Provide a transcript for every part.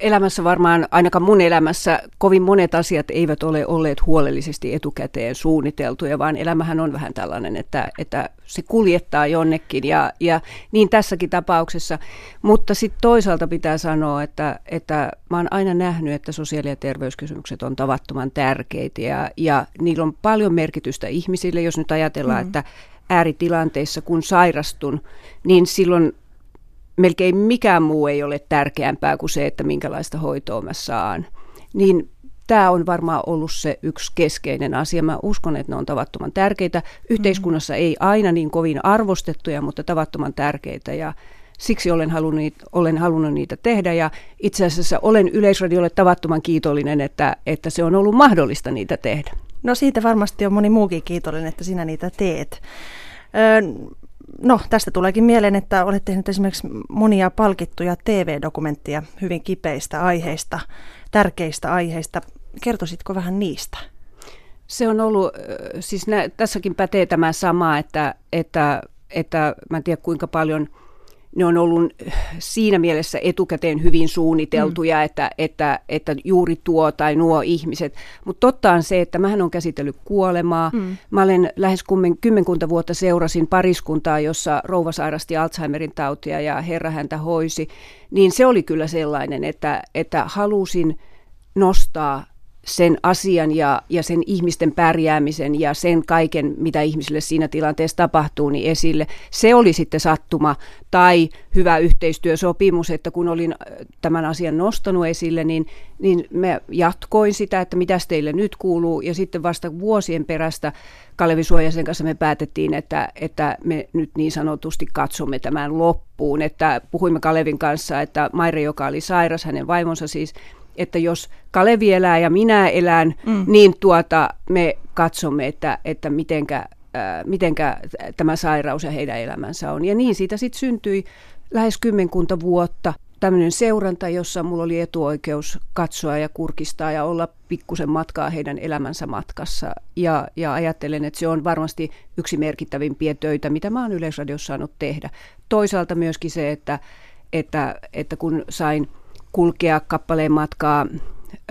Elämässä varmaan, ainakaan mun elämässä, kovin monet asiat eivät ole olleet huolellisesti etukäteen suunniteltuja, vaan elämähän on vähän tällainen, että, että se kuljettaa jonnekin ja, ja niin tässäkin tapauksessa. Mutta sitten toisaalta pitää sanoa, että, että mä oon aina nähnyt, että sosiaali- ja terveyskysymykset on tavattoman tärkeitä ja, ja niillä on paljon merkitystä ihmisille, jos nyt ajatellaan, mm. että ääritilanteissa, kun sairastun, niin silloin melkein mikään muu ei ole tärkeämpää kuin se, että minkälaista hoitoa mä saan. Niin tämä on varmaan ollut se yksi keskeinen asia. Mä uskon, että ne on tavattoman tärkeitä. Yhteiskunnassa mm. ei aina niin kovin arvostettuja, mutta tavattoman tärkeitä ja siksi olen halunnut, olen halunnut niitä tehdä ja itse asiassa olen Yleisradiolle tavattoman kiitollinen, että, että se on ollut mahdollista niitä tehdä. No siitä varmasti on moni muukin kiitollinen, että sinä niitä teet. No, tästä tuleekin mieleen, että olet tehnyt esimerkiksi monia palkittuja TV-dokumentteja hyvin kipeistä aiheista, tärkeistä aiheista. Kertoisitko vähän niistä? Se on ollut, siis nä, tässäkin pätee tämä sama, että, että, että mä en tiedä kuinka paljon – ne on ollut siinä mielessä etukäteen hyvin suunniteltuja, mm. että, että, että juuri tuo tai nuo ihmiset. Mutta totta on se, että mähän on käsitellyt kuolemaa. Mm. Mä olen lähes kymmenkunta vuotta seurasin pariskuntaa, jossa rouva sairasti Alzheimerin tautia ja herra häntä hoisi. Niin se oli kyllä sellainen, että, että halusin nostaa sen asian ja, ja sen ihmisten pärjäämisen ja sen kaiken, mitä ihmisille siinä tilanteessa tapahtuu, niin esille. Se oli sitten sattuma tai hyvä yhteistyösopimus, että kun olin tämän asian nostanut esille, niin, niin me jatkoin sitä, että mitä teille nyt kuuluu, ja sitten vasta vuosien perästä Kalevi Suojasen kanssa me päätettiin, että, että me nyt niin sanotusti katsomme tämän loppuun, että puhuimme Kalevin kanssa, että Maire, joka oli sairas, hänen vaimonsa siis, että jos Kalevi elää ja minä elän, mm. niin tuota, me katsomme, että, että mitenkä, äh, mitenkä tämä sairaus ja heidän elämänsä on. Ja niin siitä sitten syntyi lähes kymmenkunta vuotta tämmöinen seuranta, jossa mulla oli etuoikeus katsoa ja kurkistaa ja olla pikkusen matkaa heidän elämänsä matkassa. Ja, ja ajattelen, että se on varmasti yksi merkittävimpiä töitä, mitä mä oon Yleisradiossa saanut tehdä. Toisaalta myöskin se, että, että, että kun sain – kulkea kappaleen matkaa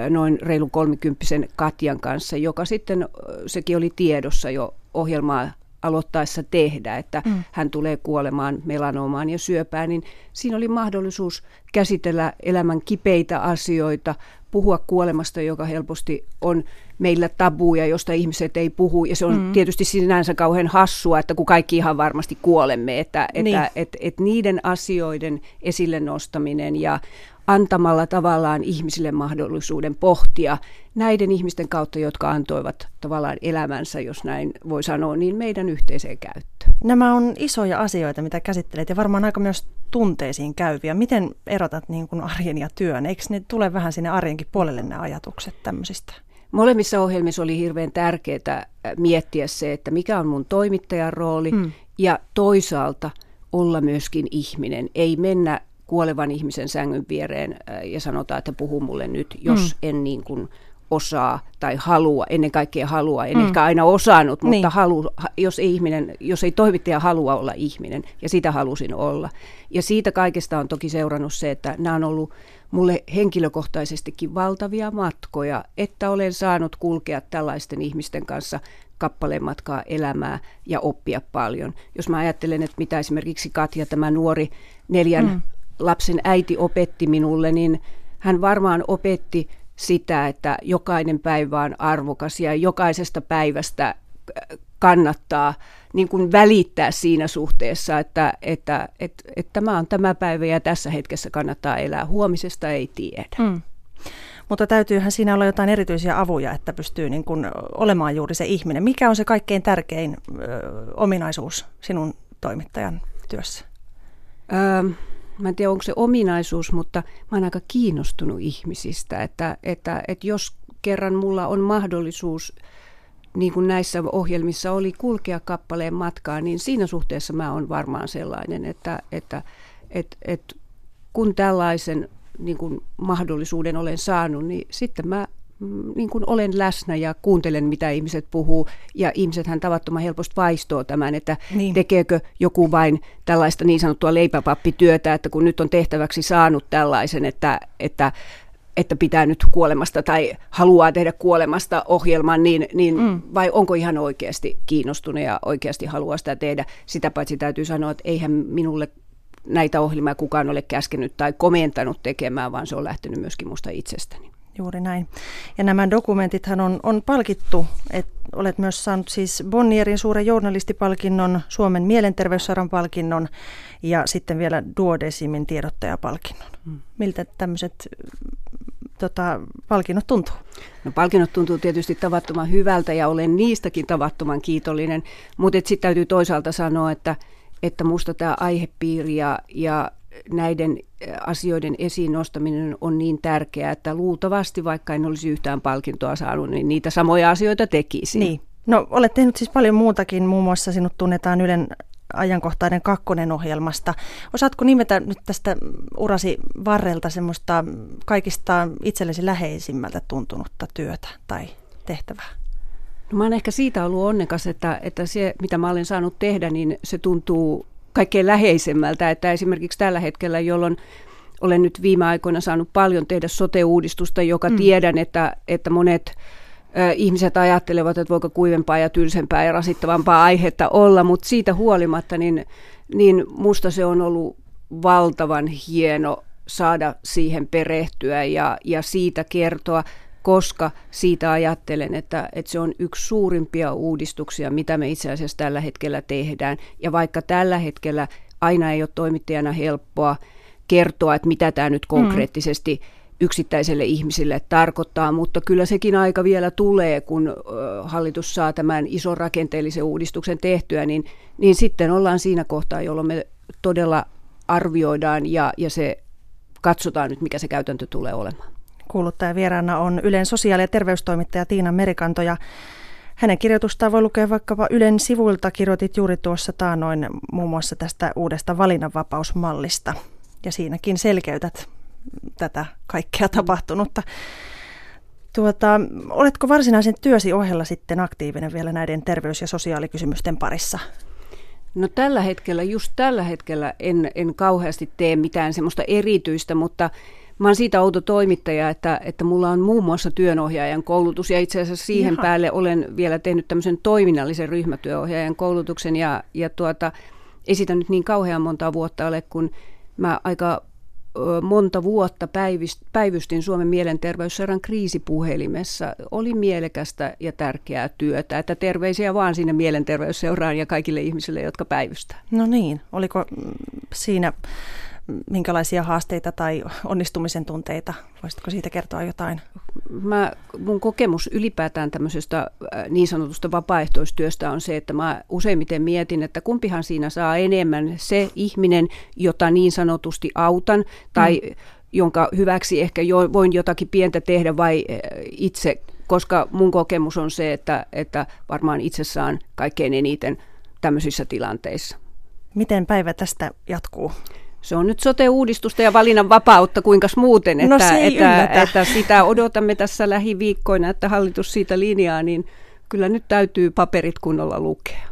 noin reilun kolmikymppisen Katjan kanssa, joka sitten, sekin oli tiedossa jo ohjelmaa aloittaessa tehdä, että mm. hän tulee kuolemaan melanoomaan ja syöpään, niin siinä oli mahdollisuus käsitellä elämän kipeitä asioita, puhua kuolemasta, joka helposti on meillä tabuja, josta ihmiset ei puhu. Ja se on mm. tietysti sinänsä kauhean hassua, että kun kaikki ihan varmasti kuolemme, että, niin. että et, et niiden asioiden esille nostaminen ja antamalla tavallaan ihmisille mahdollisuuden pohtia näiden ihmisten kautta, jotka antoivat tavallaan elämänsä, jos näin voi sanoa, niin meidän yhteiseen käyttöön. Nämä on isoja asioita, mitä käsittelet ja varmaan aika myös tunteisiin käyviä. Miten erotat niin kuin arjen ja työn? Eikö ne tule vähän sinne arjenkin puolelle nämä ajatukset tämmöisistä? Molemmissa ohjelmissa oli hirveän tärkeää äh, miettiä se, että mikä on mun toimittajan rooli hmm. ja toisaalta olla myöskin ihminen. Ei mennä kuolevan ihmisen sängyn viereen äh, ja sanotaan, että puhu mulle nyt, jos mm. en niin kuin osaa tai halua, ennen kaikkea halua, en mm. ehkä aina osannut, mutta niin. halu, jos, ei ihminen, jos ei toimittaja halua olla ihminen, ja sitä halusin olla. Ja siitä kaikesta on toki seurannut se, että nämä on ollut mulle henkilökohtaisestikin valtavia matkoja, että olen saanut kulkea tällaisten ihmisten kanssa kappaleen matkaa elämää ja oppia paljon. Jos mä ajattelen, että mitä esimerkiksi Katja, tämä nuori neljän mm lapsen äiti opetti minulle, niin hän varmaan opetti sitä, että jokainen päivä on arvokas ja jokaisesta päivästä äh, kannattaa niin kuin välittää siinä suhteessa, että, että, että, että tämä on tämä päivä ja tässä hetkessä kannattaa elää. Huomisesta ei tiedä. Mm. Mutta täytyyhän siinä olla jotain erityisiä avuja, että pystyy niin kuin olemaan juuri se ihminen. Mikä on se kaikkein tärkein ö, ominaisuus sinun toimittajan työssä? Öö, mä en tiedä onko se ominaisuus, mutta mä oon aika kiinnostunut ihmisistä, että, että, että jos kerran mulla on mahdollisuus, niin kuin näissä ohjelmissa oli, kulkea kappaleen matkaa, niin siinä suhteessa mä oon varmaan sellainen, että, että, että, että kun tällaisen niin kuin mahdollisuuden olen saanut, niin sitten mä niin kuin olen läsnä ja kuuntelen, mitä ihmiset puhuu. Ja ihmisethän tavattoman helposti vaistoo tämän, että niin. tekeekö joku vain tällaista niin sanottua leipäpappityötä, että kun nyt on tehtäväksi saanut tällaisen, että, että että pitää nyt kuolemasta tai haluaa tehdä kuolemasta ohjelman, niin, niin mm. vai onko ihan oikeasti kiinnostunut ja oikeasti haluaa sitä tehdä. Sitä paitsi täytyy sanoa, että eihän minulle näitä ohjelmia kukaan ole käskenyt tai komentanut tekemään, vaan se on lähtenyt myöskin musta itsestäni. Juuri näin. Ja nämä dokumentithan on, on palkittu, että olet myös saanut siis Bonnierin suuren journalistipalkinnon, Suomen mielenterveyssaran palkinnon ja sitten vielä Duodesimin tiedottajapalkinnon. Hmm. Miltä tämmöiset tota, palkinnot tuntuu? No palkinnot tuntuu tietysti tavattoman hyvältä ja olen niistäkin tavattoman kiitollinen, mutta sitten täytyy toisaalta sanoa, että, että musta tämä aihepiiri ja, ja näiden asioiden esiin nostaminen on niin tärkeää, että luultavasti vaikka en olisi yhtään palkintoa saanut, niin niitä samoja asioita tekisi. Niin. No olet tehnyt siis paljon muutakin, muun muassa sinut tunnetaan Ylen ajankohtainen kakkonen ohjelmasta. Osaatko nimetä nyt tästä urasi varrelta semmoista kaikista itsellesi läheisimmältä tuntunutta työtä tai tehtävää? No mä oon ehkä siitä ollut onnekas, että, että se mitä mä olen saanut tehdä, niin se tuntuu kaikkein läheisemmältä. Että esimerkiksi tällä hetkellä, jolloin olen nyt viime aikoina saanut paljon tehdä sote-uudistusta, joka mm. tiedän, että, että monet ihmiset ajattelevat, että voiko kuivempaa ja tylsempää ja rasittavampaa aihetta olla, mutta siitä huolimatta niin, niin musta se on ollut valtavan hieno saada siihen perehtyä ja, ja siitä kertoa, koska siitä ajattelen, että, että se on yksi suurimpia uudistuksia, mitä me itse asiassa tällä hetkellä tehdään. Ja vaikka tällä hetkellä aina ei ole toimittajana helppoa kertoa, että mitä tämä nyt mm. konkreettisesti mm yksittäiselle ihmiselle tarkoittaa, mutta kyllä sekin aika vielä tulee, kun hallitus saa tämän ison rakenteellisen uudistuksen tehtyä, niin, niin sitten ollaan siinä kohtaa, jolloin me todella arvioidaan ja, ja se katsotaan nyt, mikä se käytäntö tulee olemaan. Kuuluttaja vieraana on Ylen sosiaali- ja terveystoimittaja Tiina Merikanto ja hänen kirjoitustaan voi lukea vaikkapa Ylen sivuilta. Kirjoitit juuri tuossa taanoin muun muassa tästä uudesta valinnanvapausmallista ja siinäkin selkeytät tätä kaikkea tapahtunutta. Tuota, oletko varsinaisen työsi ohella sitten aktiivinen vielä näiden terveys- ja sosiaalikysymysten parissa? No tällä hetkellä, just tällä hetkellä en, en kauheasti tee mitään semmoista erityistä, mutta mä oon siitä outo toimittaja, että, että mulla on muun muassa työnohjaajan koulutus ja itse asiassa siihen Jaha. päälle olen vielä tehnyt tämmöisen toiminnallisen ryhmätyöohjaajan koulutuksen ja, ja tuota, esitän nyt niin kauhean monta vuotta ole, kun mä aika monta vuotta päivystin Suomen mielenterveysseuran kriisipuhelimessa. Oli mielekästä ja tärkeää työtä. Että terveisiä vaan sinne mielenterveysseuraan ja kaikille ihmisille, jotka päivystää. No niin, oliko siinä minkälaisia haasteita tai onnistumisen tunteita? Voisitko siitä kertoa jotain? Mä, mun kokemus ylipäätään tämmöisestä äh, niin sanotusta vapaaehtoistyöstä on se, että mä useimmiten mietin, että kumpihan siinä saa enemmän se ihminen, jota niin sanotusti autan tai mm. jonka hyväksi ehkä jo, voin jotakin pientä tehdä vai äh, itse, koska mun kokemus on se, että, että varmaan itse saan kaikkein eniten tämmöisissä tilanteissa. Miten päivä tästä jatkuu? Se on nyt sote-uudistusta ja valinnan vapautta, kuinka muuten, no että, no että, että sitä odotamme tässä lähiviikkoina, että hallitus siitä linjaa, niin kyllä nyt täytyy paperit kunnolla lukea.